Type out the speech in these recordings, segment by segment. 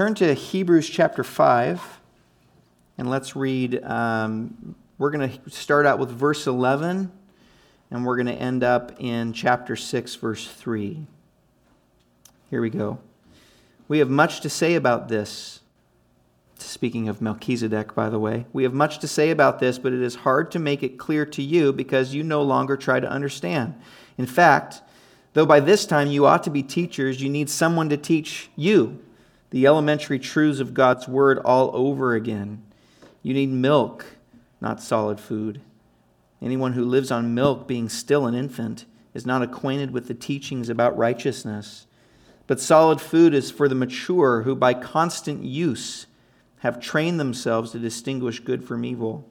turn to Hebrews chapter 5, and let's read. Um, we're going to start out with verse 11, and we're going to end up in chapter 6, verse 3. Here we go. We have much to say about this. Speaking of Melchizedek, by the way, we have much to say about this, but it is hard to make it clear to you because you no longer try to understand. In fact, though by this time you ought to be teachers, you need someone to teach you the elementary truths of God's Word all over again. You need milk, not solid food. Anyone who lives on milk, being still an infant, is not acquainted with the teachings about righteousness. But solid food is for the mature, who by constant use have trained themselves to distinguish good from evil.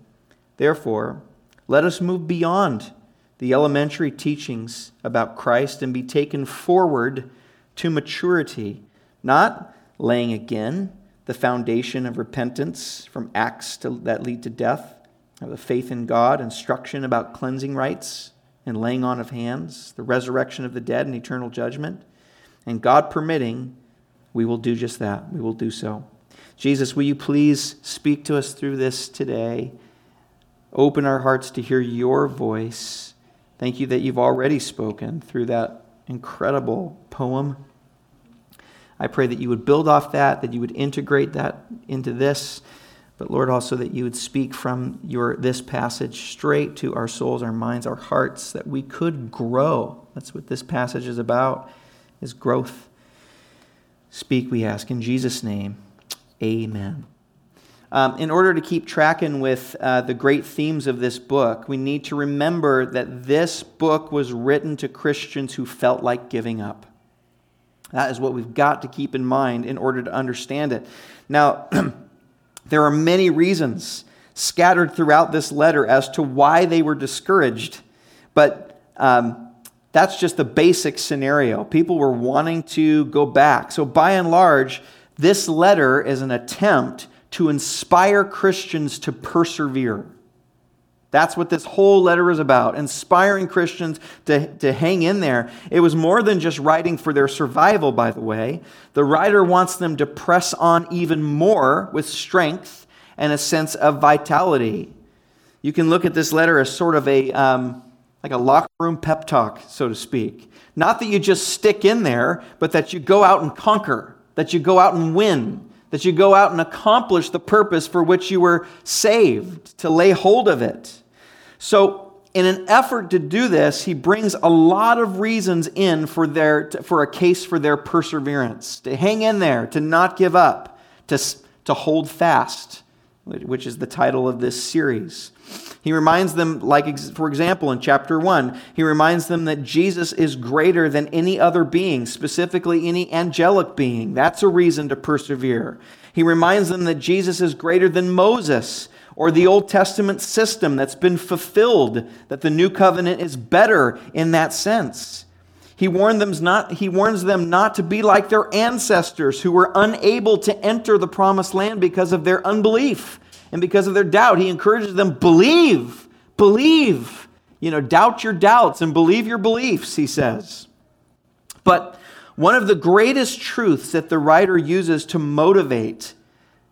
Therefore, let us move beyond the elementary teachings about Christ and be taken forward to maturity, not laying again the foundation of repentance from acts to, that lead to death, of the faith in God, instruction about cleansing rites and laying on of hands, the resurrection of the dead and eternal judgment. And God permitting, we will do just that. We will do so. Jesus, will you please speak to us through this today? Open our hearts to hear your voice. Thank you that you've already spoken through that incredible poem I pray that you would build off that, that you would integrate that into this. But Lord, also that you would speak from your this passage straight to our souls, our minds, our hearts, that we could grow. That's what this passage is about, is growth. Speak, we ask, in Jesus' name. Amen. Um, in order to keep tracking with uh, the great themes of this book, we need to remember that this book was written to Christians who felt like giving up. That is what we've got to keep in mind in order to understand it. Now, there are many reasons scattered throughout this letter as to why they were discouraged, but um, that's just the basic scenario. People were wanting to go back. So, by and large, this letter is an attempt to inspire Christians to persevere. That's what this whole letter is about, inspiring Christians to, to hang in there. It was more than just writing for their survival, by the way. The writer wants them to press on even more with strength and a sense of vitality. You can look at this letter as sort of a, um, like a locker room pep talk, so to speak. Not that you just stick in there, but that you go out and conquer, that you go out and win, that you go out and accomplish the purpose for which you were saved, to lay hold of it. So, in an effort to do this, he brings a lot of reasons in for, their, for a case for their perseverance, to hang in there, to not give up, to, to hold fast, which is the title of this series. He reminds them, like for example, in chapter 1, he reminds them that Jesus is greater than any other being, specifically any angelic being. That's a reason to persevere. He reminds them that Jesus is greater than Moses or the Old Testament system that's been fulfilled, that the new covenant is better in that sense. He, warned them not, he warns them not to be like their ancestors who were unable to enter the promised land because of their unbelief and because of their doubt. He encourages them, believe, believe. You know, doubt your doubts and believe your beliefs, he says. But one of the greatest truths that the writer uses to motivate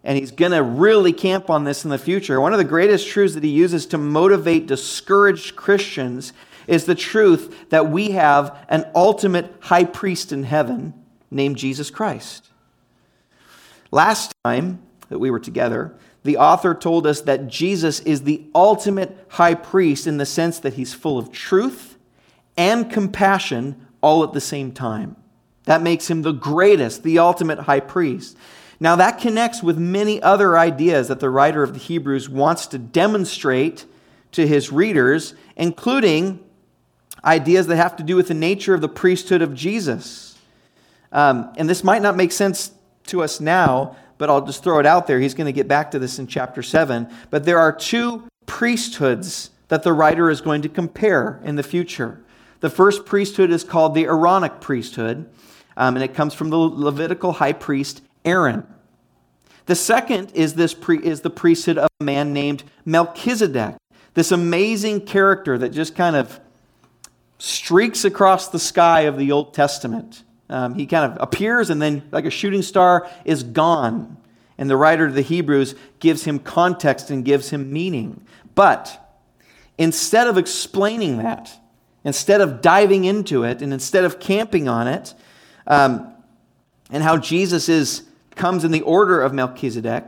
and he's going to really camp on this in the future. One of the greatest truths that he uses to motivate discouraged Christians is the truth that we have an ultimate high priest in heaven named Jesus Christ. Last time that we were together, the author told us that Jesus is the ultimate high priest in the sense that he's full of truth and compassion all at the same time. That makes him the greatest, the ultimate high priest. Now, that connects with many other ideas that the writer of the Hebrews wants to demonstrate to his readers, including ideas that have to do with the nature of the priesthood of Jesus. Um, and this might not make sense to us now, but I'll just throw it out there. He's going to get back to this in chapter 7. But there are two priesthoods that the writer is going to compare in the future. The first priesthood is called the Aaronic priesthood, um, and it comes from the Levitical high priest Aaron. The second is, this pre, is the priesthood of a man named Melchizedek, this amazing character that just kind of streaks across the sky of the Old Testament. Um, he kind of appears and then, like a shooting star, is gone. And the writer of the Hebrews gives him context and gives him meaning. But instead of explaining that, instead of diving into it, and instead of camping on it, um, and how Jesus is, comes in the order of Melchizedek,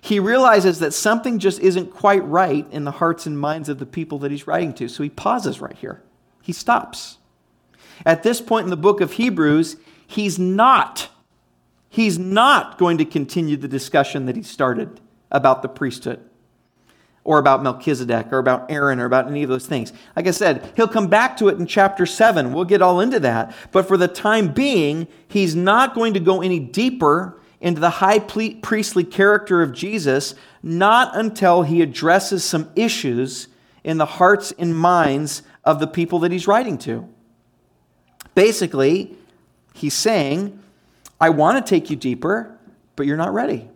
he realizes that something just isn't quite right in the hearts and minds of the people that he's writing to. So he pauses right here. He stops. At this point in the book of Hebrews, he's not he's not going to continue the discussion that he started about the priesthood or about Melchizedek or about Aaron or about any of those things. Like I said, he'll come back to it in chapter 7. We'll get all into that. But for the time being, he's not going to go any deeper into the high priestly character of Jesus, not until he addresses some issues in the hearts and minds of the people that he's writing to. Basically, he's saying, I want to take you deeper, but you're not ready.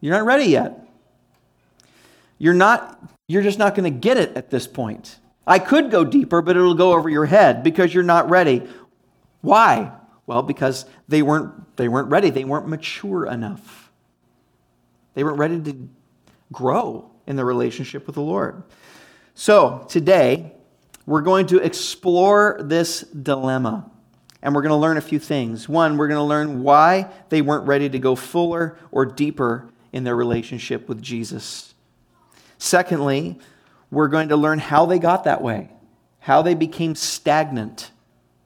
You're not ready yet. You're not you're just not going to get it at this point. I could go deeper, but it'll go over your head because you're not ready. Why? Well, because they weren't they weren't ready. They weren't mature enough. They weren't ready to grow in the relationship with the Lord. So, today we're going to explore this dilemma. And we're going to learn a few things. One, we're going to learn why they weren't ready to go fuller or deeper in their relationship with Jesus. Secondly, we're going to learn how they got that way, how they became stagnant,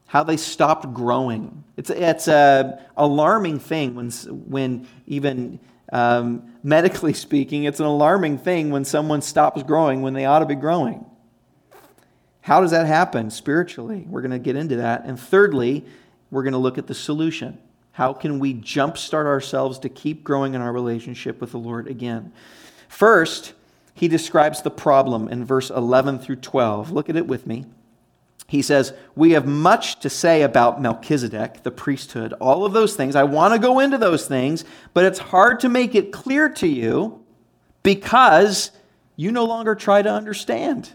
how they stopped growing. It's, it's an alarming thing when, when even um, medically speaking, it's an alarming thing when someone stops growing when they ought to be growing. How does that happen spiritually? We're going to get into that. And thirdly, we're going to look at the solution. How can we jumpstart ourselves to keep growing in our relationship with the Lord again? First, he describes the problem in verse 11 through 12. Look at it with me. He says, We have much to say about Melchizedek, the priesthood, all of those things. I want to go into those things, but it's hard to make it clear to you because you no longer try to understand.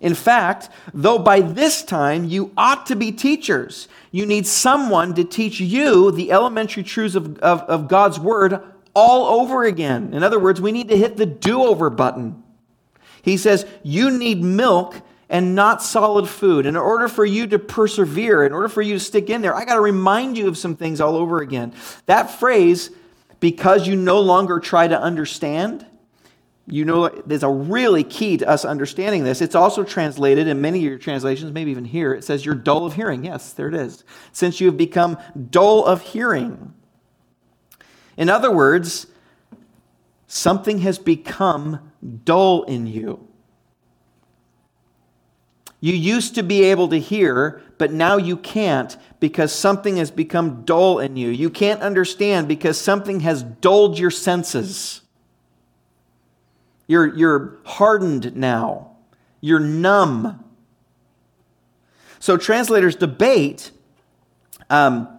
In fact, though by this time you ought to be teachers, you need someone to teach you the elementary truths of, of, of God's Word all over again. In other words, we need to hit the do over button. He says, You need milk and not solid food. In order for you to persevere, in order for you to stick in there, I got to remind you of some things all over again. That phrase, because you no longer try to understand, you know, there's a really key to us understanding this. It's also translated in many of your translations, maybe even here, it says you're dull of hearing. Yes, there it is. Since you have become dull of hearing. In other words, something has become dull in you. You used to be able to hear, but now you can't because something has become dull in you. You can't understand because something has dulled your senses. You're, you're hardened now. You're numb. So translators debate. Um,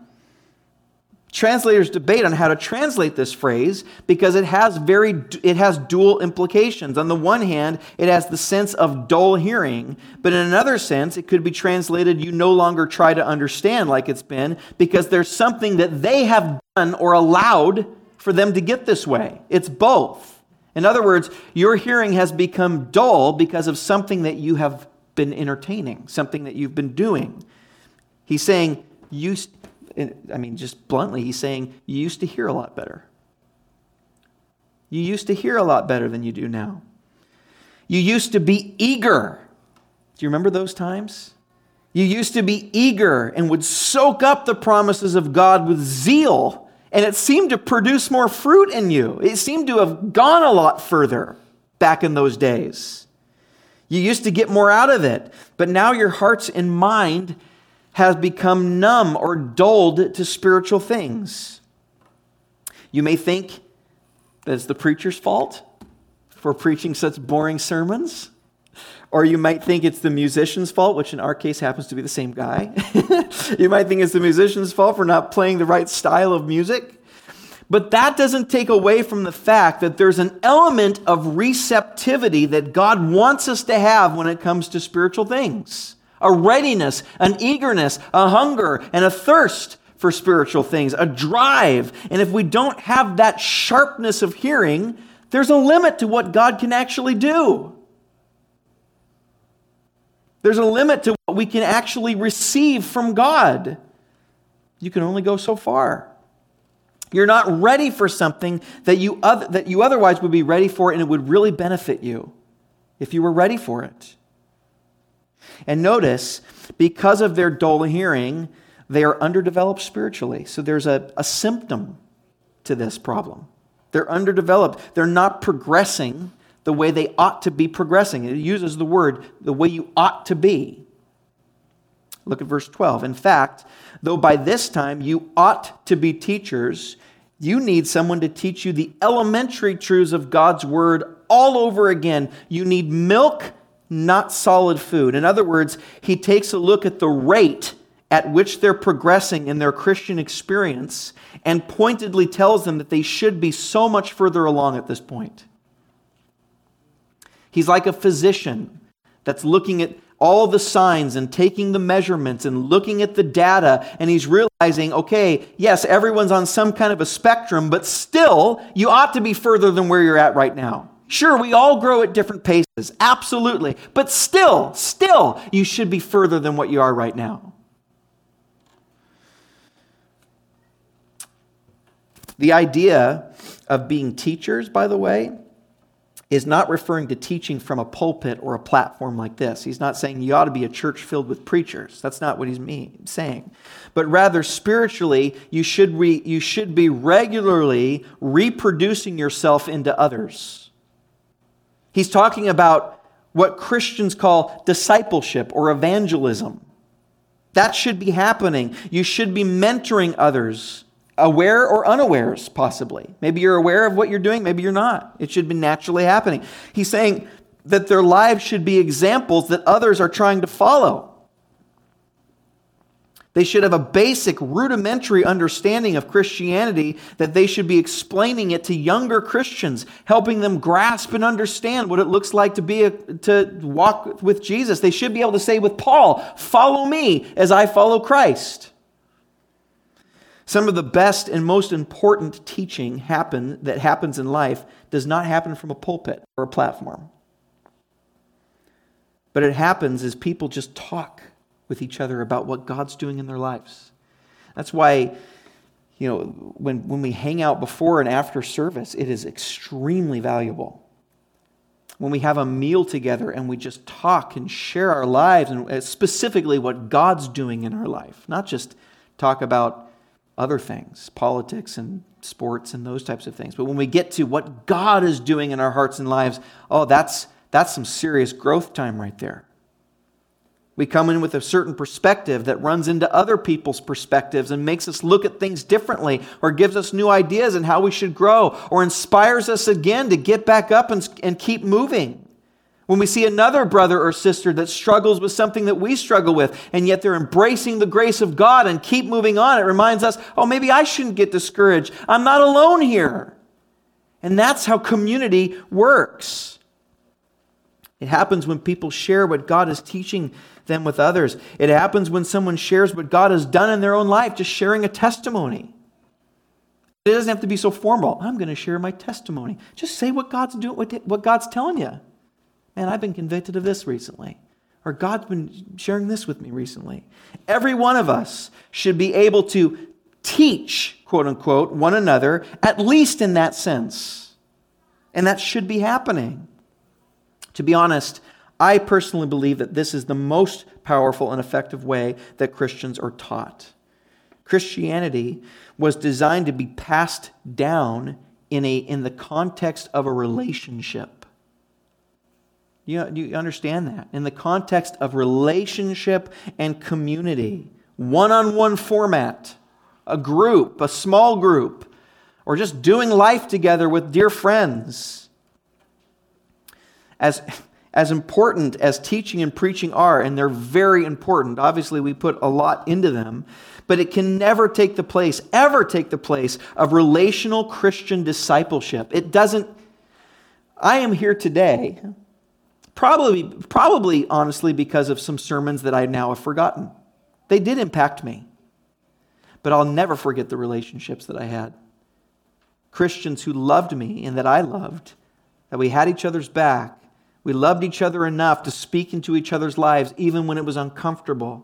translators debate on how to translate this phrase because it has very it has dual implications. On the one hand it has the sense of dull hearing but in another sense it could be translated you no longer try to understand like it's been because there's something that they have done or allowed for them to get this way. It's both. In other words, your hearing has become dull because of something that you have been entertaining, something that you've been doing. He's saying, you, I mean, just bluntly, he's saying, you used to hear a lot better. You used to hear a lot better than you do now. You used to be eager. Do you remember those times? You used to be eager and would soak up the promises of God with zeal and it seemed to produce more fruit in you. It seemed to have gone a lot further back in those days. You used to get more out of it, but now your hearts and mind has become numb or dulled to spiritual things. You may think that it's the preacher's fault for preaching such boring sermons. Or you might think it's the musician's fault, which in our case happens to be the same guy. you might think it's the musician's fault for not playing the right style of music. But that doesn't take away from the fact that there's an element of receptivity that God wants us to have when it comes to spiritual things. A readiness, an eagerness, a hunger, and a thirst for spiritual things, a drive. And if we don't have that sharpness of hearing, there's a limit to what God can actually do. There's a limit to what we can actually receive from God. You can only go so far. You're not ready for something that you, other, that you otherwise would be ready for, and it would really benefit you if you were ready for it. And notice, because of their dull hearing, they are underdeveloped spiritually. So there's a, a symptom to this problem. They're underdeveloped. They're not progressing the way they ought to be progressing. It uses the word the way you ought to be. Look at verse 12. In fact, though by this time you ought to be teachers, you need someone to teach you the elementary truths of God's word all over again. You need milk, not solid food. In other words, he takes a look at the rate at which they're progressing in their Christian experience and pointedly tells them that they should be so much further along at this point. He's like a physician that's looking at all the signs and taking the measurements and looking at the data, and he's realizing, okay, yes, everyone's on some kind of a spectrum, but still, you ought to be further than where you're at right now. Sure, we all grow at different paces, absolutely, but still, still, you should be further than what you are right now. The idea of being teachers, by the way, is not referring to teaching from a pulpit or a platform like this. He's not saying you ought to be a church filled with preachers. That's not what he's mean, saying. But rather, spiritually, you should, re, you should be regularly reproducing yourself into others. He's talking about what Christians call discipleship or evangelism. That should be happening. You should be mentoring others aware or unawares, possibly. Maybe you're aware of what you're doing, maybe you're not. It should be naturally happening. He's saying that their lives should be examples that others are trying to follow. They should have a basic, rudimentary understanding of Christianity that they should be explaining it to younger Christians, helping them grasp and understand what it looks like to be a, to walk with Jesus. They should be able to say with Paul, "Follow me as I follow Christ." Some of the best and most important teaching happen, that happens in life does not happen from a pulpit or a platform. But it happens as people just talk with each other about what God's doing in their lives. That's why, you know, when, when we hang out before and after service, it is extremely valuable. When we have a meal together and we just talk and share our lives and uh, specifically what God's doing in our life, not just talk about other things, politics and sports and those types of things. But when we get to what God is doing in our hearts and lives, oh, that's, that's some serious growth time right there. We come in with a certain perspective that runs into other people's perspectives and makes us look at things differently, or gives us new ideas and how we should grow, or inspires us again to get back up and, and keep moving. When we see another brother or sister that struggles with something that we struggle with, and yet they're embracing the grace of God and keep moving on, it reminds us, oh, maybe I shouldn't get discouraged. I'm not alone here. And that's how community works. It happens when people share what God is teaching them with others. It happens when someone shares what God has done in their own life, just sharing a testimony. It doesn't have to be so formal. I'm going to share my testimony. Just say what God's doing, what God's telling you. Man, I've been convicted of this recently. Or God's been sharing this with me recently. Every one of us should be able to teach, quote unquote, one another, at least in that sense. And that should be happening. To be honest, I personally believe that this is the most powerful and effective way that Christians are taught. Christianity was designed to be passed down in, a, in the context of a relationship. You, you understand that? In the context of relationship and community, one on one format, a group, a small group, or just doing life together with dear friends. As, as important as teaching and preaching are, and they're very important, obviously we put a lot into them, but it can never take the place, ever take the place of relational Christian discipleship. It doesn't. I am here today Probably, probably, honestly, because of some sermons that I now have forgotten. They did impact me. But I'll never forget the relationships that I had. Christians who loved me and that I loved, that we had each other's back. We loved each other enough to speak into each other's lives, even when it was uncomfortable.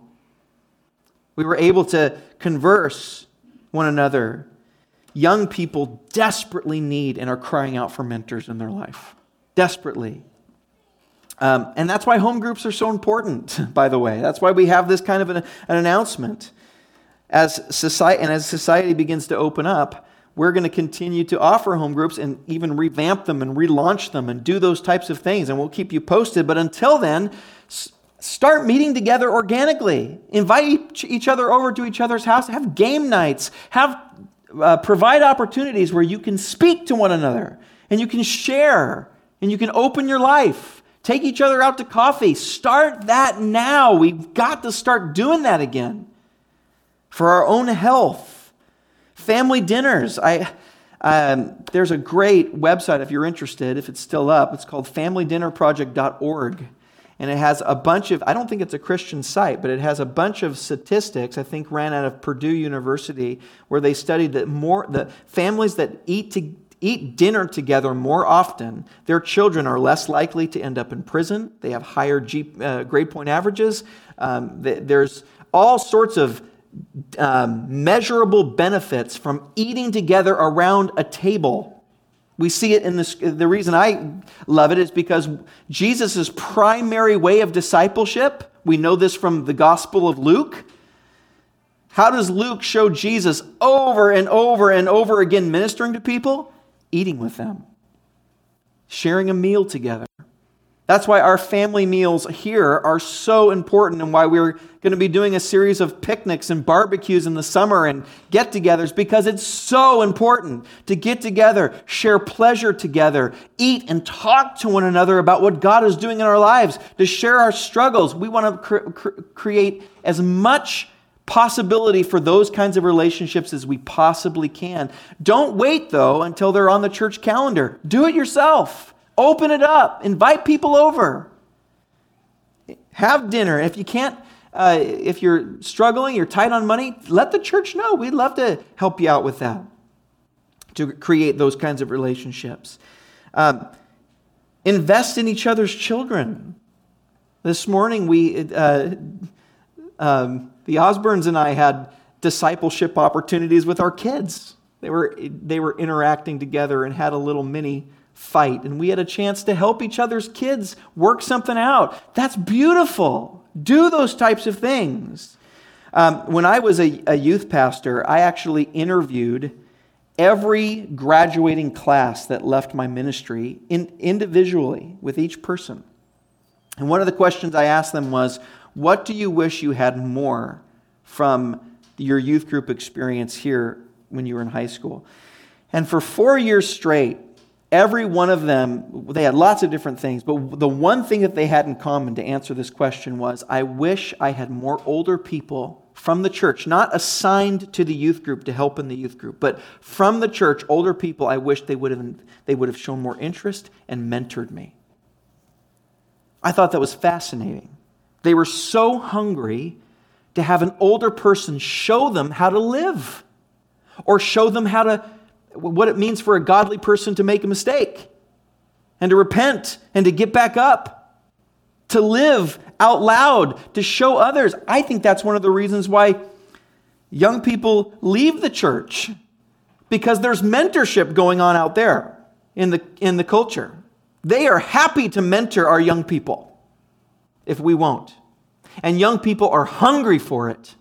We were able to converse one another. Young people desperately need and are crying out for mentors in their life. Desperately. Um, and that's why home groups are so important, by the way. That's why we have this kind of an, an announcement. As society, and as society begins to open up, we're going to continue to offer home groups and even revamp them and relaunch them and do those types of things. And we'll keep you posted. But until then, start meeting together organically. Invite each other over to each other's house. Have game nights. Have uh, provide opportunities where you can speak to one another and you can share and you can open your life Take each other out to coffee. Start that now. We've got to start doing that again for our own health. Family dinners. I, um, there's a great website if you're interested, if it's still up. It's called familydinnerproject.org. And it has a bunch of, I don't think it's a Christian site, but it has a bunch of statistics, I think ran out of Purdue University, where they studied that more, the families that eat to, eat dinner together more often, their children are less likely to end up in prison. They have higher G, uh, grade point averages. Um, th- there's all sorts of um, measurable benefits from eating together around a table. We see it in this. The reason I love it is because Jesus' primary way of discipleship, we know this from the Gospel of Luke. How does Luke show Jesus over and over and over again ministering to people? eating with them, sharing a meal together. That's why our family meals here are so important and why we're going to be doing a series of picnics and barbecues in the summer and get togethers because it's so important to get together, share pleasure together, eat and talk to one another about what God is doing in our lives, to share our struggles. We want to cre- cre- create as much possibility for those kinds of relationships as we possibly can. Don't wait, though, until they're on the church calendar. Do it yourself. Open it up. Invite people over. Have dinner. If you can't, uh, if you're struggling, you're tight on money, let the church know. We'd love to help you out with that, to create those kinds of relationships. Um, invest in each other's children. This morning, we. Uh, um, the Osborns and I had discipleship opportunities with our kids. They were, they were interacting together and had a little mini fight, and we had a chance to help each other's kids work something out. That's beautiful. Do those types of things. Um, when I was a, a youth pastor, I actually interviewed every graduating class that left my ministry in, individually with each person. And one of the questions I asked them was, what do you wish you had more from your youth group experience here when you were in high school? And for four years straight, every one of them, they had lots of different things, but the one thing that they had in common to answer this question was I wish I had more older people from the church, not assigned to the youth group to help in the youth group, but from the church, older people, I wish they would have, they would have shown more interest and mentored me. I thought that was fascinating. They were so hungry to have an older person show them how to live or show them how to what it means for a godly person to make a mistake and to repent and to get back up to live out loud to show others i think that's one of the reasons why young people leave the church because there's mentorship going on out there in the in the culture they are happy to mentor our young people if we won't. And young people are hungry for it.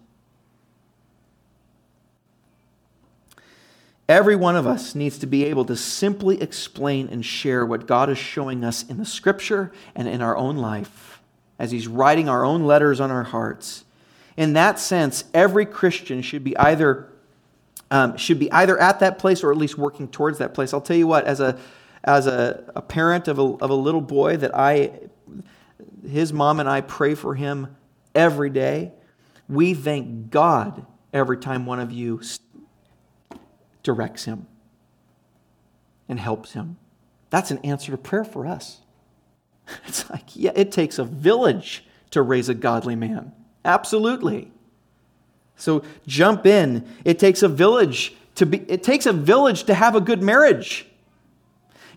Every one of us needs to be able to simply explain and share what God is showing us in the scripture and in our own life as He's writing our own letters on our hearts. In that sense, every Christian should be either um, should be either at that place or at least working towards that place. I'll tell you what, as a as a, a parent of a, of a little boy that I his mom and I pray for him every day. We thank God every time one of you directs him and helps him. That's an answer to prayer for us. It's like, yeah, it takes a village to raise a godly man. Absolutely. So jump in. It takes a village to be it takes a village to have a good marriage.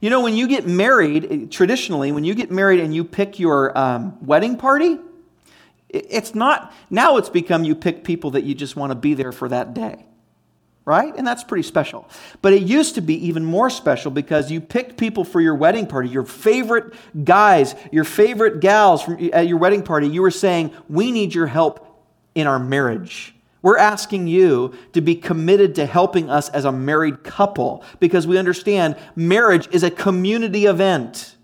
You know, when you get married, eh, traditionally, when you get married and you pick your um, wedding party, it's not, now it's become you pick people that you just want to be there for that day right? And that's pretty special. But it used to be even more special because you picked people for your wedding party, your favorite guys, your favorite gals from, at your wedding party. You were saying, We need your help in our marriage. We're asking you to be committed to helping us as a married couple because we understand marriage is a community event.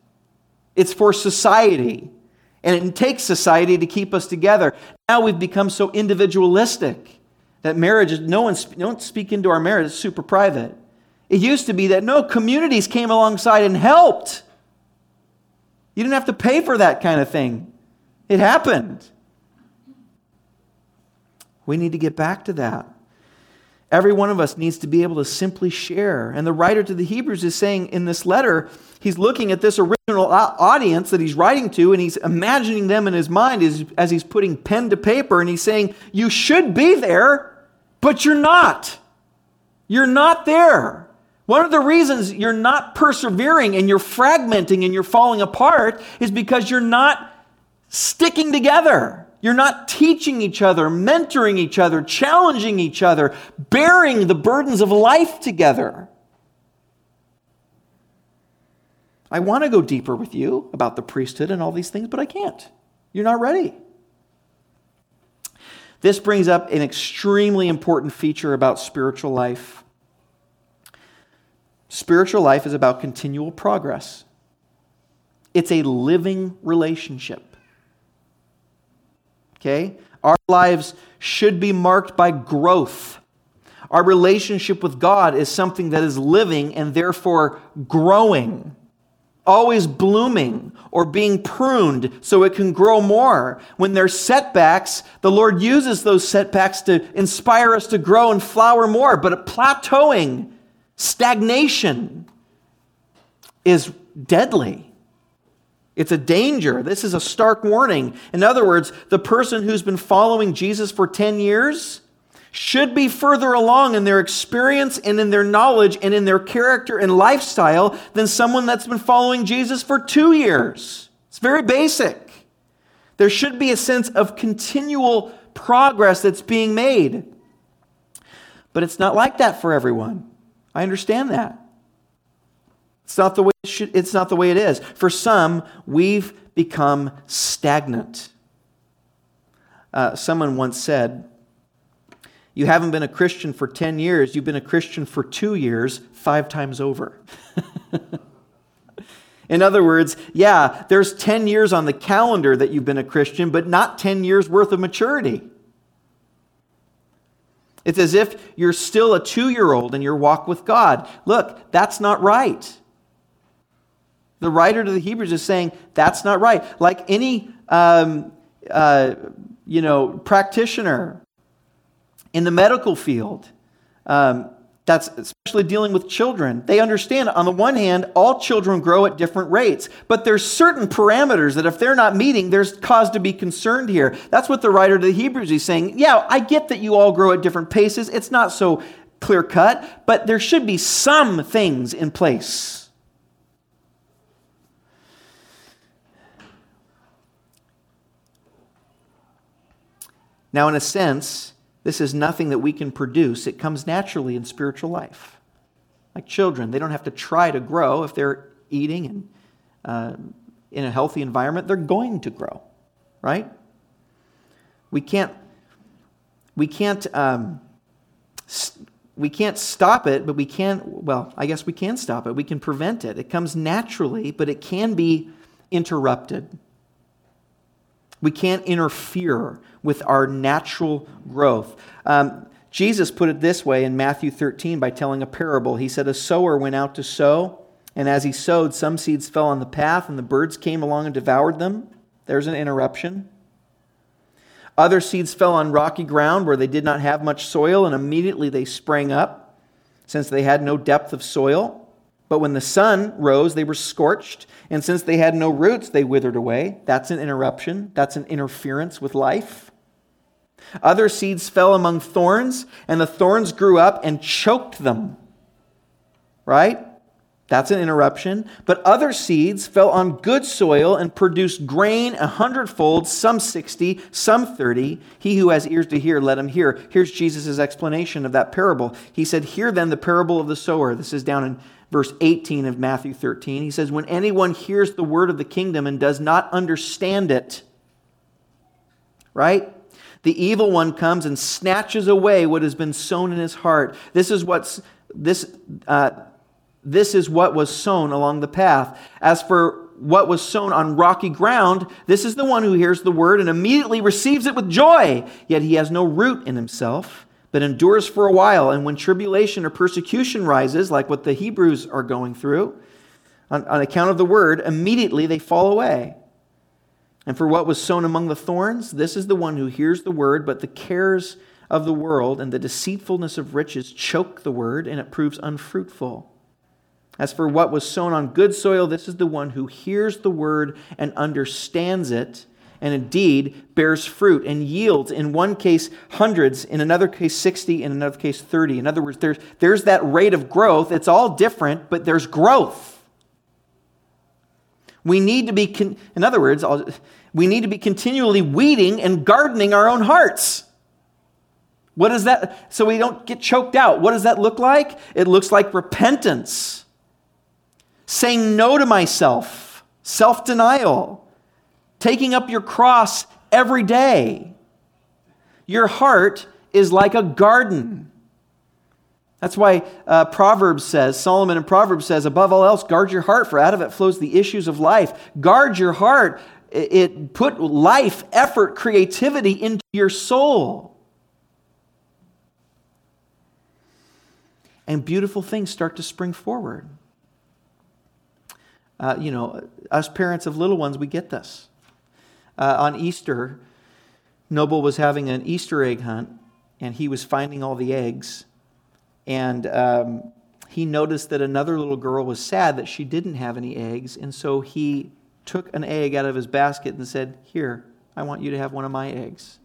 It's for society, and it takes society to keep us together. Now we've become so individualistic that marriage is no one don't speak into our marriage, it's super private. It used to be that no communities came alongside and helped. You didn't have to pay for that kind of thing. It happened. We need to get back to that. Every one of us needs to be able to simply share. And the writer to the Hebrews is saying in this letter, he's looking at this original audience that he's writing to, and he's imagining them in his mind as, as he's putting pen to paper, and he's saying, You should be there, but you're not. You're not there. One of the reasons you're not persevering and you're fragmenting and you're falling apart is because you're not sticking together. You're not teaching each other, mentoring each other, challenging each other, bearing the burdens of life together. I want to go deeper with you about the priesthood and all these things, but I can't. You're not ready. This brings up an extremely important feature about spiritual life. Spiritual life is about continual progress, it's a living relationship. Okay? Our lives should be marked by growth. Our relationship with God is something that is living and therefore growing, always blooming or being pruned so it can grow more. When there's setbacks, the Lord uses those setbacks to inspire us to grow and flower more. But plateauing, stagnation is deadly. It's a danger. This is a stark warning. In other words, the person who's been following Jesus for 10 years should be further along in their experience and in their knowledge and in their character and lifestyle than someone that's been following Jesus for two years. It's very basic. There should be a sense of continual progress that's being made. But it's not like that for everyone. I understand that. It's not the way it should, it's not the way it is. For some, we've become stagnant. Uh, someone once said, You haven't been a Christian for 10 years, you've been a Christian for two years, five times over. In other words, yeah, there's 10 years on the calendar that you've been a Christian, but not 10 years worth of maturity. It's as if you're still a two year old in your walk with God. Look, that's not right. The writer to the Hebrews is saying that's not right. Like any, um, uh, you know, practitioner in the medical field, um, that's especially dealing with children. They understand, on the one hand, all children grow at different rates, but there's certain parameters that if they're not meeting, there's cause to be concerned here. That's what the writer to the Hebrews is saying. Yeah, I get that you all grow at different paces. It's not so clear cut, but there should be some things in place Now, in a sense, this is nothing that we can produce. It comes naturally in spiritual life. Like children, they don't have to try to grow. If they're eating and uh, in a healthy environment, they're going to grow, right? We can't, we can't, um, we can't stop it, but we can't. well, I guess we can stop it. We can prevent it. It comes naturally, but it can be interrupted. We can't interfere with our natural growth. Um, Jesus put it this way in Matthew 13 by telling a parable. He said, A sower went out to sow, and as he sowed, some seeds fell on the path, and the birds came along and devoured them. There's an interruption. Other seeds fell on rocky ground where they did not have much soil, and immediately they sprang up, since they had no depth of soil. But when the sun rose, they were scorched, and since they had no roots, they withered away. That's an interruption, that's an interference with life. Other seeds fell among thorns, and the thorns grew up and choked them. Right? That's an interruption. But other seeds fell on good soil and produced grain a hundredfold, some 60, some 30. He who has ears to hear, let him hear. Here's Jesus' explanation of that parable. He said, Hear then the parable of the sower. This is down in verse 18 of Matthew 13. He says, When anyone hears the word of the kingdom and does not understand it, right? The evil one comes and snatches away what has been sown in his heart. This is what's this. Uh, this is what was sown along the path. As for what was sown on rocky ground, this is the one who hears the word and immediately receives it with joy. Yet he has no root in himself, but endures for a while. And when tribulation or persecution rises, like what the Hebrews are going through, on, on account of the word, immediately they fall away. And for what was sown among the thorns, this is the one who hears the word, but the cares of the world and the deceitfulness of riches choke the word, and it proves unfruitful. As for what was sown on good soil, this is the one who hears the word and understands it, and indeed bears fruit and yields, in one case hundreds, in another case 60, in another case 30. In other words, there's, there's that rate of growth. It's all different, but there's growth. We need to be, con- in other words, we need to be continually weeding and gardening our own hearts. What is that? So we don't get choked out. What does that look like? It looks like repentance saying no to myself, self denial, taking up your cross every day. Your heart is like a garden. That's why uh, Proverbs says, Solomon in Proverbs says, above all else, guard your heart, for out of it flows the issues of life. Guard your heart. It, put life, effort, creativity into your soul. And beautiful things start to spring forward. Uh, you know, us parents of little ones, we get this. Uh, on Easter, Noble was having an Easter egg hunt, and he was finding all the eggs. And um, he noticed that another little girl was sad that she didn't have any eggs, and so he took an egg out of his basket and said, Here, I want you to have one of my eggs.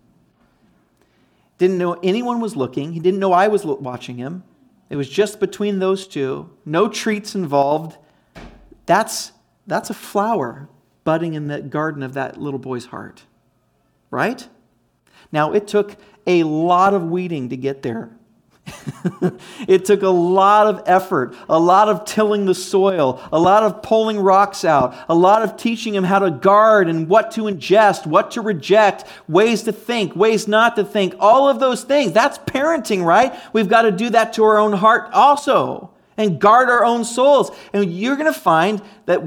Didn't know anyone was looking. He didn't know I was watching him. It was just between those two. No treats involved. That's, that's a flower budding in the garden of that little boy's heart, right? Now, it took a lot of weeding to get there. it took a lot of effort, a lot of tilling the soil, a lot of pulling rocks out, a lot of teaching him how to guard and what to ingest, what to reject, ways to think, ways not to think, all of those things. That's parenting, right? We've got to do that to our own heart also and guard our own souls. And you're going to find that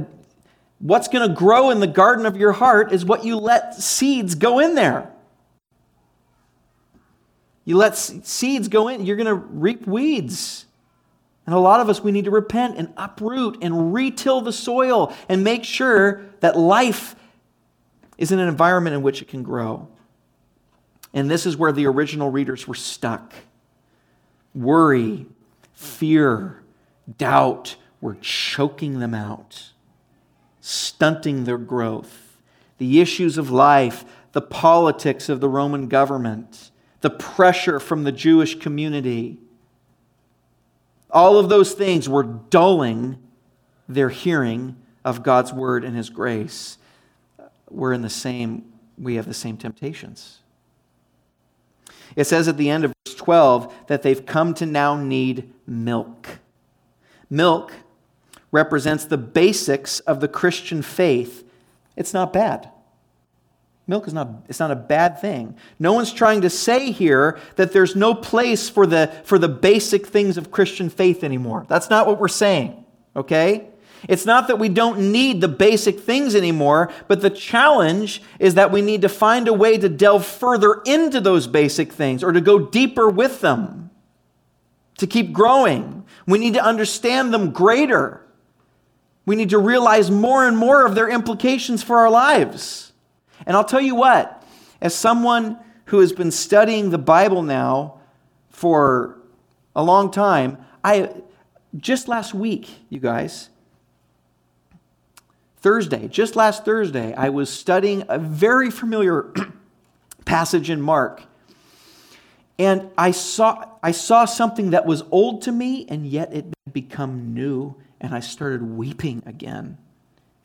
what's going to grow in the garden of your heart is what you let seeds go in there. You let seeds go in, you're going to reap weeds. And a lot of us, we need to repent and uproot and retill the soil and make sure that life is in an environment in which it can grow. And this is where the original readers were stuck worry, fear, doubt were choking them out, stunting their growth. The issues of life, the politics of the Roman government, the pressure from the Jewish community, all of those things were dulling their hearing of God's word and his grace. We're in the same, we have the same temptations. It says at the end of verse 12 that they've come to now need milk. Milk represents the basics of the Christian faith. It's not bad. Milk is not, it's not a bad thing. No one's trying to say here that there's no place for the, for the basic things of Christian faith anymore. That's not what we're saying, okay? It's not that we don't need the basic things anymore, but the challenge is that we need to find a way to delve further into those basic things or to go deeper with them, to keep growing. We need to understand them greater. We need to realize more and more of their implications for our lives. And I'll tell you what, as someone who has been studying the Bible now for a long time, I, just last week, you guys, Thursday, just last Thursday, I was studying a very familiar passage in Mark. And I saw, I saw something that was old to me, and yet it had become new, and I started weeping again.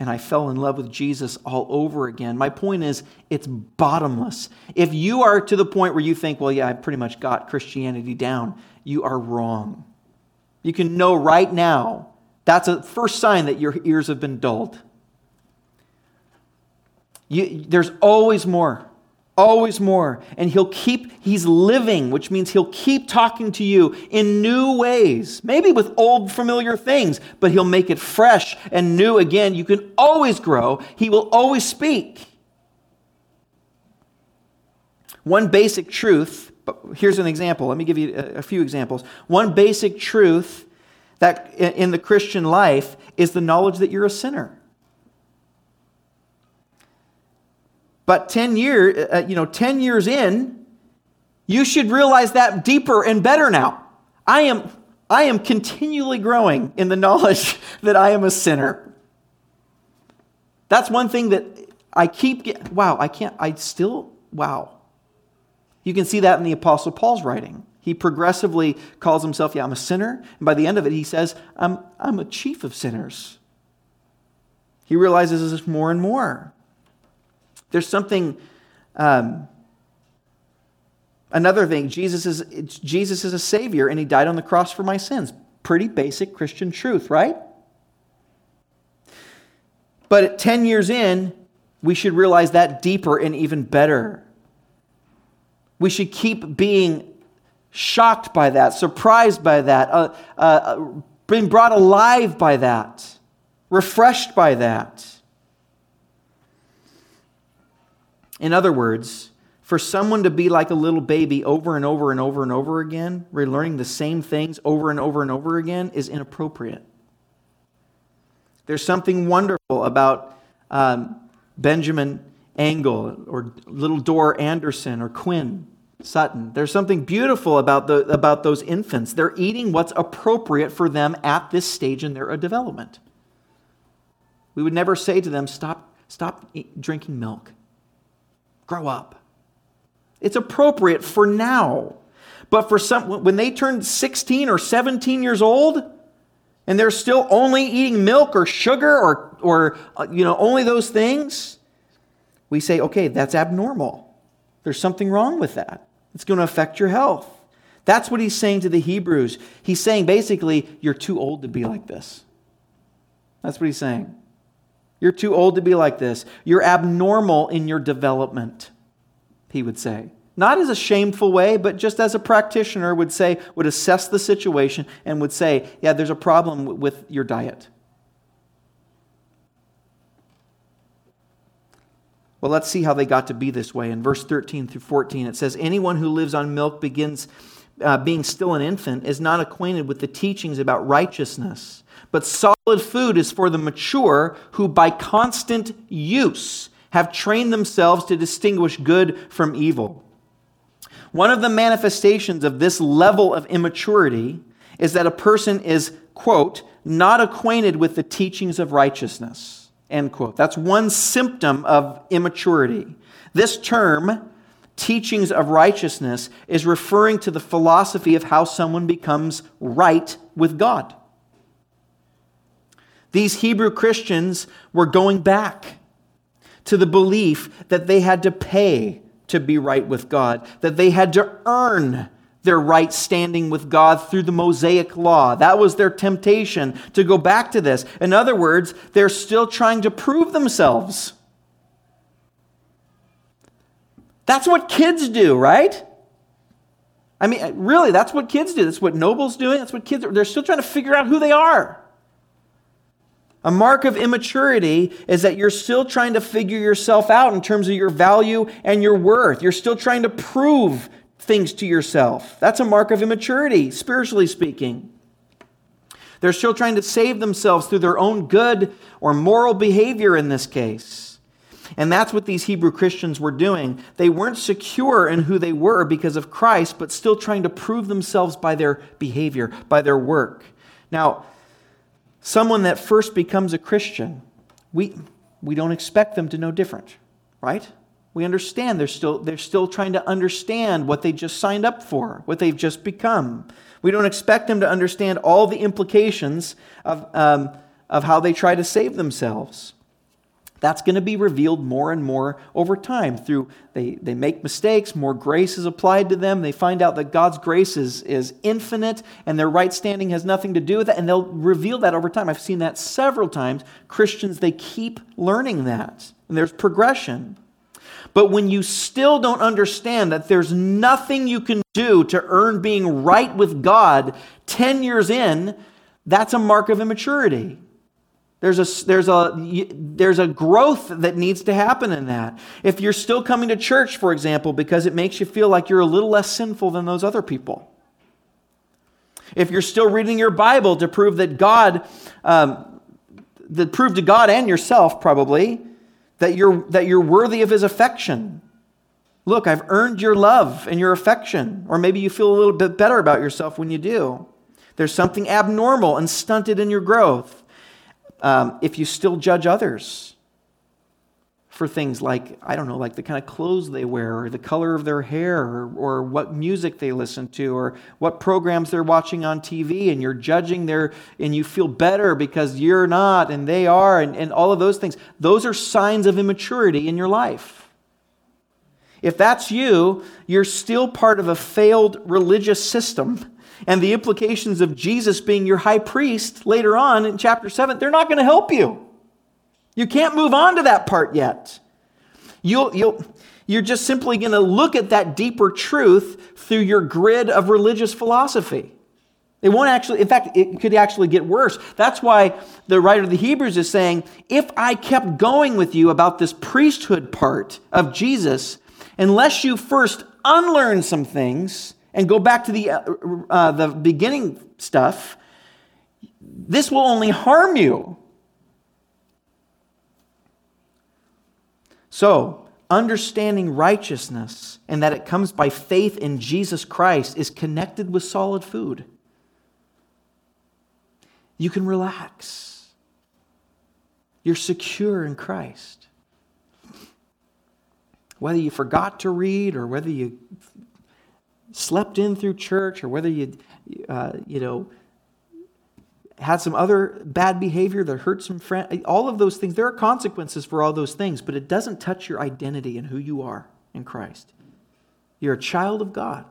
And I fell in love with Jesus all over again. My point is, it's bottomless. If you are to the point where you think, well, yeah, I pretty much got Christianity down, you are wrong. You can know right now that's a first sign that your ears have been dulled. You, there's always more. Always more. And he'll keep, he's living, which means he'll keep talking to you in new ways, maybe with old familiar things, but he'll make it fresh and new again. You can always grow, he will always speak. One basic truth, here's an example. Let me give you a, a few examples. One basic truth that in the Christian life is the knowledge that you're a sinner. But 10 years, uh, uh, you know, 10 years in, you should realize that deeper and better now. I am, I am continually growing in the knowledge that I am a sinner. That's one thing that I keep get, wow, I can't, I still, wow. You can see that in the Apostle Paul's writing. He progressively calls himself, yeah, I'm a sinner. And by the end of it, he says, I'm, I'm a chief of sinners. He realizes this more and more. There's something, um, another thing, Jesus is, Jesus is a Savior and He died on the cross for my sins. Pretty basic Christian truth, right? But at 10 years in, we should realize that deeper and even better. We should keep being shocked by that, surprised by that, uh, uh, being brought alive by that, refreshed by that. In other words, for someone to be like a little baby over and over and over and over again, relearning the same things over and over and over again, is inappropriate. There's something wonderful about um, Benjamin Engel or little Dor Anderson or Quinn Sutton. There's something beautiful about, the, about those infants. They're eating what's appropriate for them at this stage in their development. We would never say to them, stop, stop drinking milk grow up. It's appropriate for now. But for some, when they turn 16 or 17 years old, and they're still only eating milk or sugar or, or uh, you know, only those things, we say, okay, that's abnormal. There's something wrong with that. It's going to affect your health. That's what he's saying to the Hebrews. He's saying basically, you're too old to be like this. That's what he's saying. You're too old to be like this. You're abnormal in your development, he would say. Not as a shameful way, but just as a practitioner would say, would assess the situation and would say, yeah, there's a problem with your diet. Well, let's see how they got to be this way. In verse 13 through 14, it says, Anyone who lives on milk begins uh, being still an infant is not acquainted with the teachings about righteousness. But solid food is for the mature who, by constant use, have trained themselves to distinguish good from evil. One of the manifestations of this level of immaturity is that a person is, quote, not acquainted with the teachings of righteousness, end quote. That's one symptom of immaturity. This term, teachings of righteousness, is referring to the philosophy of how someone becomes right with God. These Hebrew Christians were going back to the belief that they had to pay to be right with God, that they had to earn their right standing with God through the Mosaic law. That was their temptation to go back to this. In other words, they're still trying to prove themselves. That's what kids do, right? I mean, really, that's what kids do. That's what Noble's doing. That's what kids are. They're still trying to figure out who they are. A mark of immaturity is that you're still trying to figure yourself out in terms of your value and your worth. You're still trying to prove things to yourself. That's a mark of immaturity, spiritually speaking. They're still trying to save themselves through their own good or moral behavior in this case. And that's what these Hebrew Christians were doing. They weren't secure in who they were because of Christ, but still trying to prove themselves by their behavior, by their work. Now, someone that first becomes a Christian, we, we don't expect them to know different, right? We understand they're still, they're still trying to understand what they just signed up for, what they've just become. We don't expect them to understand all the implications of, um, of how they try to save themselves. That's going to be revealed more and more over time through they, they make mistakes, more grace is applied to them. They find out that God's grace is, is infinite and their right standing has nothing to do with it, and they'll reveal that over time. I've seen that several times. Christians, they keep learning that, and there's progression. But when you still don't understand that there's nothing you can do to earn being right with God 10 years in, that's a mark of immaturity. There's a, there's, a, there's a growth that needs to happen in that. If you're still coming to church, for example, because it makes you feel like you're a little less sinful than those other people. If you're still reading your Bible to prove that God, um, that prove to God and yourself probably, that you're, that you're worthy of His affection. Look, I've earned your love and your affection. Or maybe you feel a little bit better about yourself when you do. There's something abnormal and stunted in your growth um, if you still judge others for things like, I don't know, like the kind of clothes they wear, or the color of their hair, or, or what music they listen to, or what programs they're watching on TV, and you're judging their, and you feel better because you're not and they are, and, and all of those things, those are signs of immaturity in your life. If that's you, you're still part of a failed religious system and the implications of Jesus being your high priest later on in chapter 7, they're not going to help you. You can't move on to that part yet. You'll, you'll, you're just simply going to look at that deeper truth through your grid of religious philosophy. It won't actually, in fact, it could actually get worse. That's why the writer of the Hebrews is saying, if I kept going with you about this priesthood part of Jesus, unless you first unlearn some things, and go back to the, uh, uh, the beginning stuff, this will only harm you. So, understanding righteousness and that it comes by faith in Jesus Christ is connected with solid food. You can relax. You're secure in Christ. Whether you forgot to read or whether you slept in through church or whether you, uh, you know, had some other bad behavior that hurt some friend, all of those things, there are consequences for all those things, but it doesn't touch your identity and who you are in Christ. You're a child of God.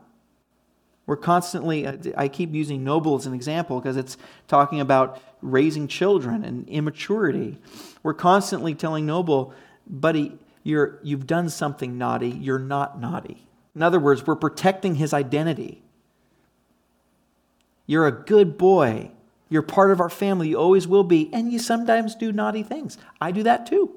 We're constantly, uh, I keep using Noble as an example because it's talking about raising children and immaturity. We're constantly telling Noble, buddy, you're, you've done something naughty, you're not naughty. In other words, we're protecting his identity. You're a good boy. You're part of our family. You always will be. And you sometimes do naughty things. I do that too.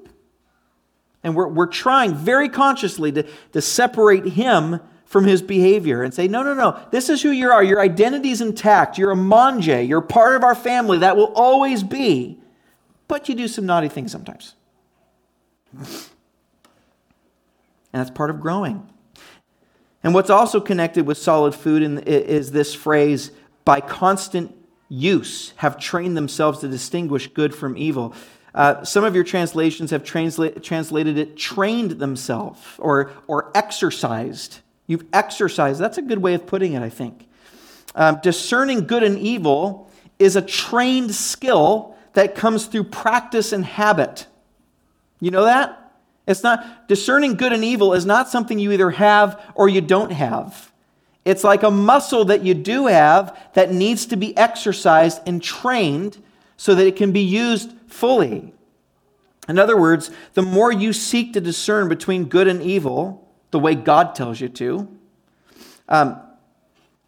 And we're, we're trying very consciously to, to separate him from his behavior and say, no, no, no, this is who you are. Your identity is intact. You're a manje. You're part of our family. That will always be. But you do some naughty things sometimes. And that's part of growing. And what's also connected with solid food is this phrase, by constant use, have trained themselves to distinguish good from evil. Uh, some of your translations have transla- translated it trained themselves or, or exercised. You've exercised. That's a good way of putting it, I think. Um, discerning good and evil is a trained skill that comes through practice and habit. You know that? It's not discerning good and evil is not something you either have or you don't have. It's like a muscle that you do have that needs to be exercised and trained so that it can be used fully. In other words, the more you seek to discern between good and evil, the way God tells you to, um,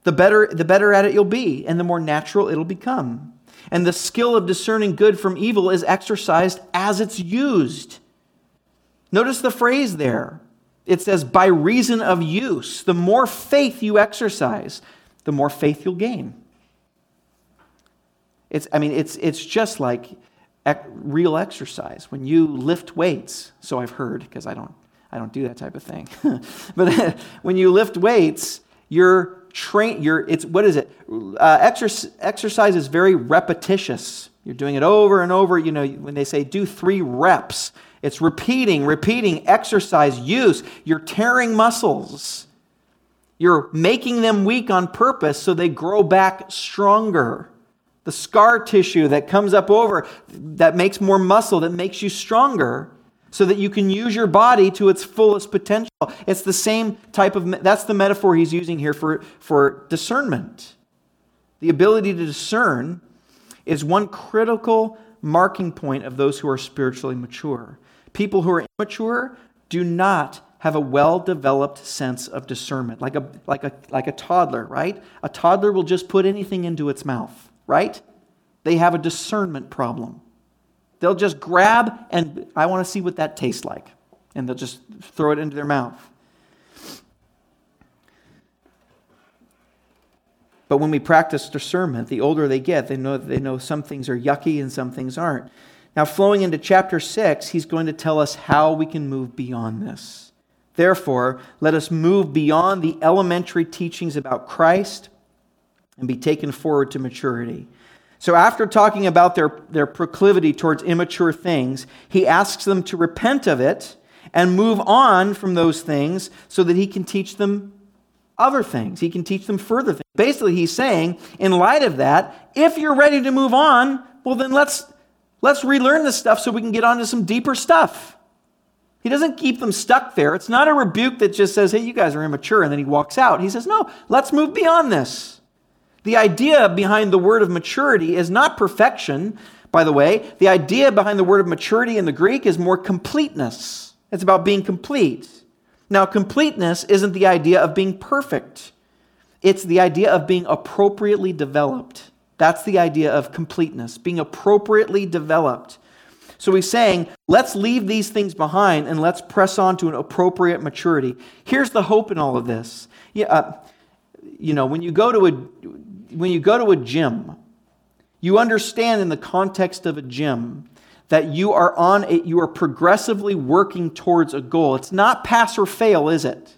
the better, the better at it you'll be, and the more natural it'll become. And the skill of discerning good from evil is exercised as it's used. Notice the phrase there. It says, by reason of use. The more faith you exercise, the more faith you'll gain. It's, I mean, it's, it's just like ec- real exercise. When you lift weights, so I've heard, because I don't, I don't do that type of thing. but when you lift weights, you're train. You're it's what is it? Uh, exercise, exercise is very repetitious. You're doing it over and over. You know when they say do three reps, it's repeating, repeating exercise use. You're tearing muscles. You're making them weak on purpose so they grow back stronger. The scar tissue that comes up over that makes more muscle, that makes you stronger so that you can use your body to its fullest potential. It's the same type of, that's the metaphor he's using here for, for discernment. The ability to discern is one critical marking point of those who are spiritually mature. People who are immature do not have a well developed sense of discernment, like a, like, a, like a toddler, right? A toddler will just put anything into its mouth, right? They have a discernment problem. They'll just grab and I want to see what that tastes like. And they'll just throw it into their mouth. But when we practice discernment, the older they get, they know they know some things are yucky and some things aren't. Now, flowing into chapter 6, he's going to tell us how we can move beyond this. Therefore, let us move beyond the elementary teachings about Christ and be taken forward to maturity. So, after talking about their, their proclivity towards immature things, he asks them to repent of it and move on from those things so that he can teach them other things. He can teach them further things. Basically, he's saying, in light of that, if you're ready to move on, well, then let's, let's relearn this stuff so we can get on to some deeper stuff. He doesn't keep them stuck there. It's not a rebuke that just says, hey, you guys are immature, and then he walks out. He says, no, let's move beyond this. The idea behind the word of maturity is not perfection, by the way. The idea behind the word of maturity in the Greek is more completeness. It's about being complete. Now, completeness isn't the idea of being perfect, it's the idea of being appropriately developed. That's the idea of completeness, being appropriately developed. So he's saying, let's leave these things behind and let's press on to an appropriate maturity. Here's the hope in all of this. Yeah, uh, you know, when you go to a when you go to a gym, you understand in the context of a gym that you are on a, you are progressively working towards a goal. It's not pass or fail, is it?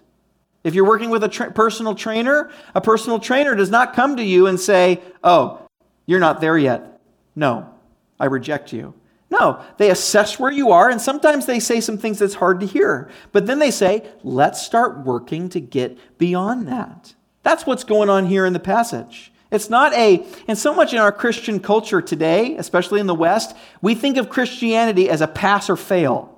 If you're working with a tra- personal trainer, a personal trainer does not come to you and say, "Oh, you're not there yet." No, I reject you. No, they assess where you are, and sometimes they say some things that's hard to hear. But then they say, let's start working to get beyond that. That's what's going on here in the passage. It's not a, and so much in our Christian culture today, especially in the West, we think of Christianity as a pass or fail.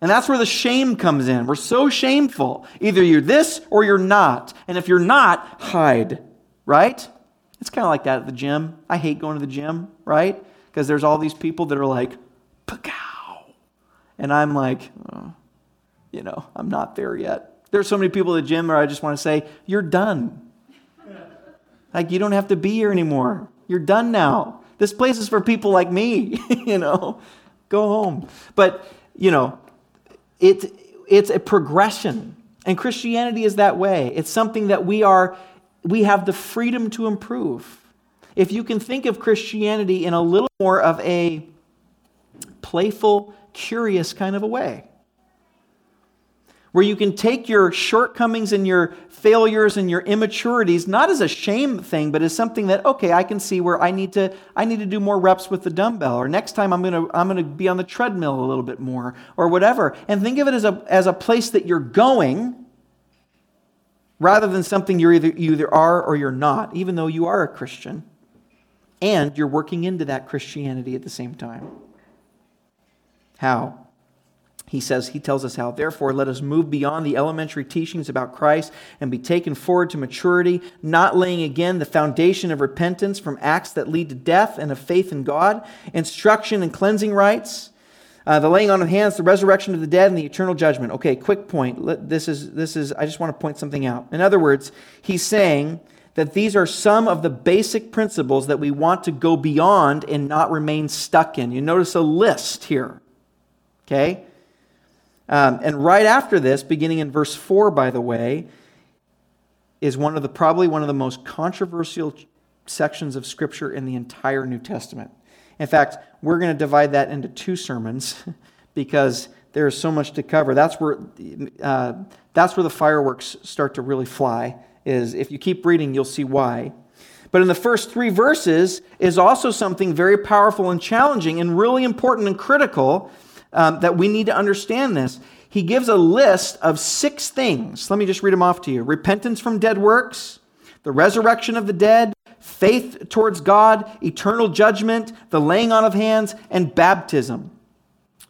And that's where the shame comes in. We're so shameful. Either you're this or you're not. And if you're not, hide, right? It's kind of like that at the gym. I hate going to the gym, right? Because there's all these people that are like, Pacow. And I'm like, oh, you know, I'm not there yet. There's so many people at the gym where I just want to say, you're done. Like, you don't have to be here anymore. You're done now. This place is for people like me, you know. Go home. But, you know, it, it's a progression. And Christianity is that way. It's something that we are, we have the freedom to improve. If you can think of Christianity in a little more of a playful, curious kind of a way where you can take your shortcomings and your failures and your immaturities not as a shame thing but as something that okay i can see where i need to i need to do more reps with the dumbbell or next time i'm going to i'm going to be on the treadmill a little bit more or whatever and think of it as a as a place that you're going rather than something you're either you either are or you're not even though you are a christian. And you're working into that christianity at the same time. How? He says, he tells us how, therefore, let us move beyond the elementary teachings about Christ and be taken forward to maturity, not laying again the foundation of repentance from acts that lead to death and of faith in God, instruction and cleansing rites, uh, the laying on of hands, the resurrection of the dead, and the eternal judgment. Okay, quick point. This is, this is, I just want to point something out. In other words, he's saying that these are some of the basic principles that we want to go beyond and not remain stuck in. You notice a list here. Okay? Um, and right after this, beginning in verse 4, by the way, is one of the probably one of the most controversial sections of Scripture in the entire New Testament. In fact, we're going to divide that into two sermons because there's so much to cover. That's where, uh, that's where the fireworks start to really fly is if you keep reading, you'll see why. But in the first three verses is also something very powerful and challenging and really important and critical um, that we need to understand this. He gives a list of six things. Let me just read them off to you repentance from dead works, the resurrection of the dead, faith towards God, eternal judgment, the laying on of hands, and baptism.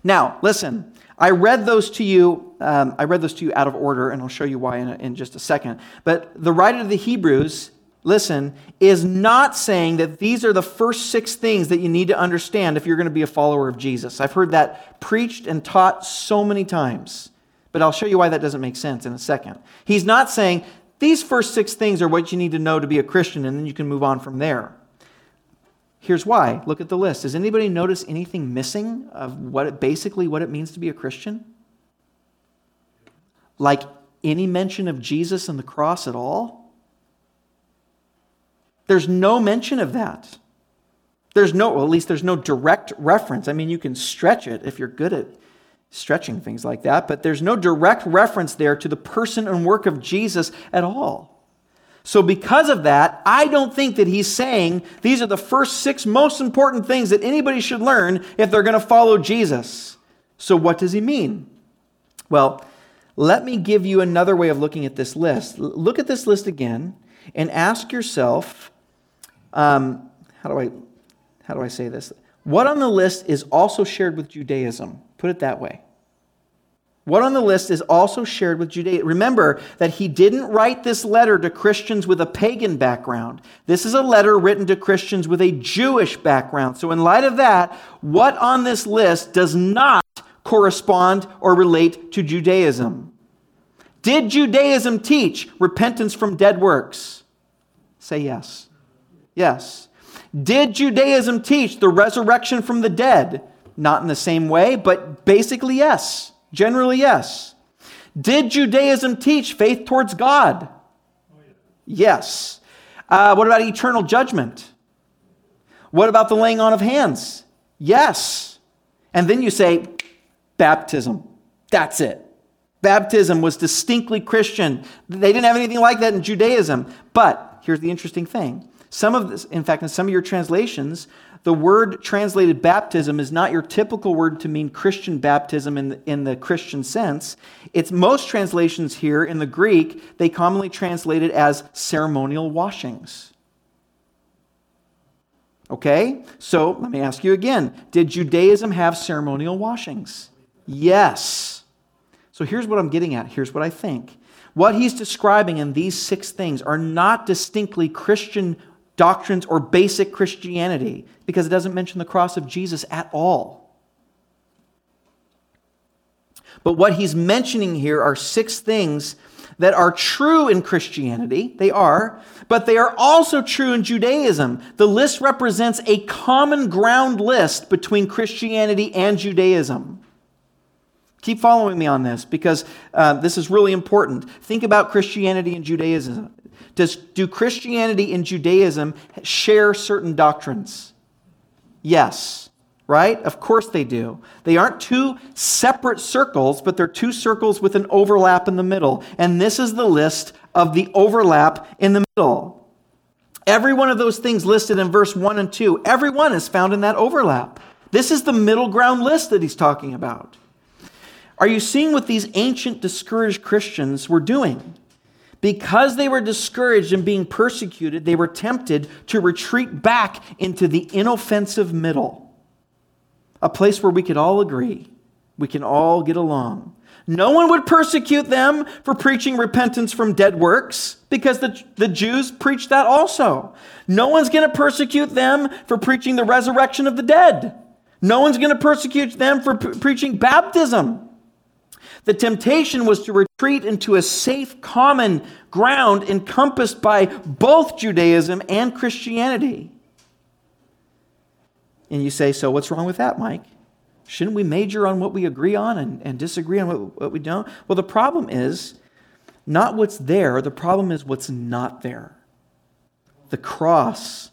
Now, listen, I read those to you. Um, I read those to you out of order, and I'll show you why in, a, in just a second. But the writer of the Hebrews, listen, is not saying that these are the first six things that you need to understand if you're going to be a follower of Jesus. I've heard that preached and taught so many times, but I'll show you why that doesn't make sense in a second. He's not saying these first six things are what you need to know to be a Christian, and then you can move on from there. Here's why. Look at the list. Does anybody notice anything missing of what it, basically what it means to be a Christian? Like any mention of Jesus and the cross at all? There's no mention of that. There's no, well, at least there's no direct reference. I mean, you can stretch it if you're good at stretching things like that, but there's no direct reference there to the person and work of Jesus at all. So, because of that, I don't think that he's saying these are the first six most important things that anybody should learn if they're going to follow Jesus. So, what does he mean? Well, let me give you another way of looking at this list. Look at this list again and ask yourself um, how, do I, how do I say this? What on the list is also shared with Judaism? Put it that way. What on the list is also shared with Judea. Remember that he didn't write this letter to Christians with a pagan background. This is a letter written to Christians with a Jewish background. So, in light of that, what on this list does not correspond or relate to Judaism? Did Judaism teach repentance from dead works? Say yes. Yes. Did Judaism teach the resurrection from the dead? Not in the same way, but basically, yes. Generally, yes. Did Judaism teach faith towards God? Yes. Uh, what about eternal judgment? What about the laying on of hands? Yes. And then you say, baptism. That's it. Baptism was distinctly Christian. They didn't have anything like that in Judaism. But here's the interesting thing. Some of this, in fact, in some of your translations, the word translated baptism is not your typical word to mean Christian baptism in the, in the Christian sense. It's most translations here in the Greek, they commonly translate it as ceremonial washings. Okay? So let me ask you again Did Judaism have ceremonial washings? Yes. So here's what I'm getting at. Here's what I think. What he's describing in these six things are not distinctly Christian doctrines or basic Christianity because it doesn't mention the cross of Jesus at all. But what he's mentioning here are six things that are true in Christianity. They are, but they are also true in Judaism. The list represents a common ground list between Christianity and Judaism. Keep following me on this because uh, this is really important. Think about Christianity and Judaism. Does, do Christianity and Judaism share certain doctrines? Yes, right? Of course they do. They aren't two separate circles, but they're two circles with an overlap in the middle. And this is the list of the overlap in the middle. Every one of those things listed in verse 1 and 2, every one is found in that overlap. This is the middle ground list that he's talking about. Are you seeing what these ancient discouraged Christians were doing? Because they were discouraged and being persecuted, they were tempted to retreat back into the inoffensive middle, a place where we could all agree, we can all get along. No one would persecute them for preaching repentance from dead works because the, the Jews preached that also. No one's going to persecute them for preaching the resurrection of the dead. No one's going to persecute them for p- preaching baptism. The temptation was to retreat into a safe common ground encompassed by both Judaism and Christianity. And you say, so what's wrong with that, Mike? Shouldn't we major on what we agree on and, and disagree on what, what we don't? Well, the problem is not what's there, the problem is what's not there. The cross.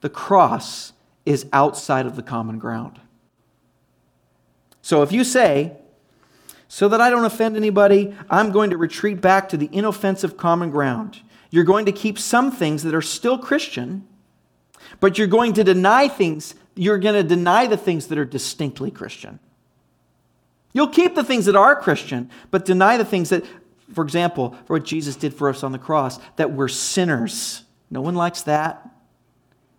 The cross is outside of the common ground. So if you say, So that I don't offend anybody, I'm going to retreat back to the inoffensive common ground. You're going to keep some things that are still Christian, but you're going to deny things, you're going to deny the things that are distinctly Christian. You'll keep the things that are Christian, but deny the things that, for example, for what Jesus did for us on the cross, that we're sinners. No one likes that.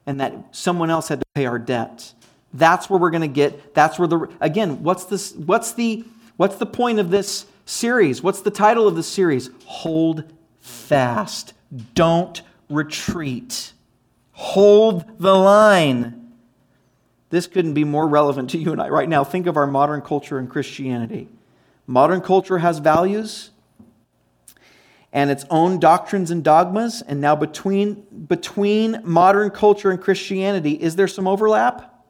And that someone else had to pay our debt. That's where we're going to get, that's where the, again, what's this, what's the, what's the point of this series? What's the title of the series? Hold fast. Don't retreat. Hold the line. This couldn't be more relevant to you and I right now. Think of our modern culture and Christianity. Modern culture has values and its own doctrines and dogmas. And now, between, between modern culture and Christianity, is there some overlap?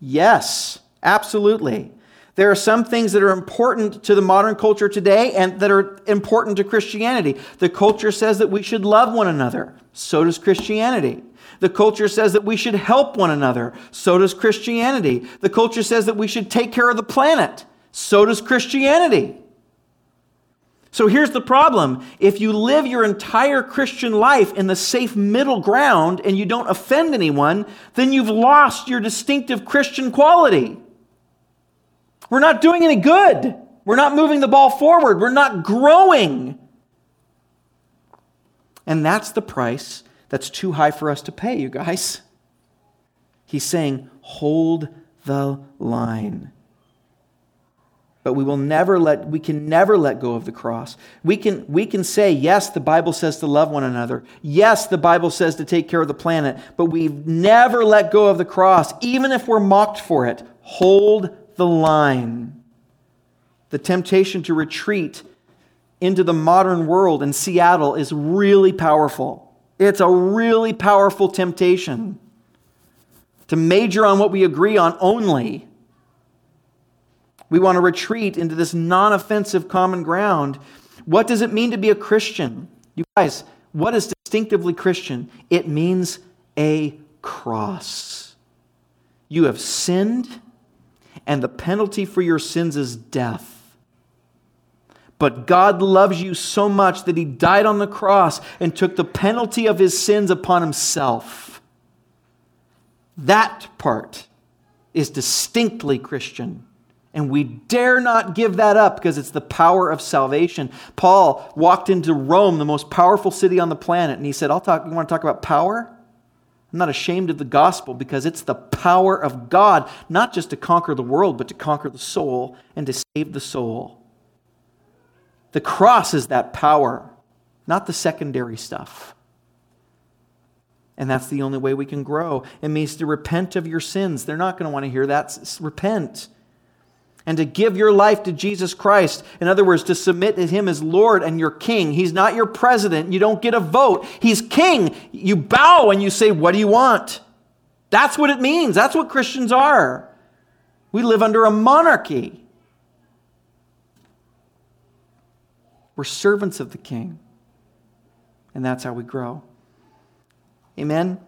Yes, absolutely. There are some things that are important to the modern culture today and that are important to Christianity. The culture says that we should love one another. So does Christianity. The culture says that we should help one another. So does Christianity. The culture says that we should take care of the planet. So does Christianity. So here's the problem. If you live your entire Christian life in the safe middle ground and you don't offend anyone, then you've lost your distinctive Christian quality. We're not doing any good. We're not moving the ball forward. We're not growing. And that's the price that's too high for us to pay, you guys. He's saying, hold the line. But we will never let, we can never let go of the cross. We can, we can say, yes, the Bible says to love one another. Yes, the Bible says to take care of the planet. But we've never let go of the cross, even if we're mocked for it. Hold the line. The temptation to retreat into the modern world in Seattle is really powerful. It's a really powerful temptation to major on what we agree on only. We want to retreat into this non offensive common ground. What does it mean to be a Christian? You guys, what is distinctively Christian? It means a cross. You have sinned, and the penalty for your sins is death. But God loves you so much that he died on the cross and took the penalty of his sins upon himself. That part is distinctly Christian. And we dare not give that up because it's the power of salvation. Paul walked into Rome, the most powerful city on the planet, and he said, I'll talk, you want to talk about power? I'm not ashamed of the gospel because it's the power of God, not just to conquer the world, but to conquer the soul and to save the soul. The cross is that power, not the secondary stuff. And that's the only way we can grow. It means to repent of your sins. They're not going to want to hear that. Repent. And to give your life to Jesus Christ. In other words, to submit to Him as Lord and your King. He's not your president. You don't get a vote. He's King. You bow and you say, What do you want? That's what it means. That's what Christians are. We live under a monarchy. We're servants of the King. And that's how we grow. Amen.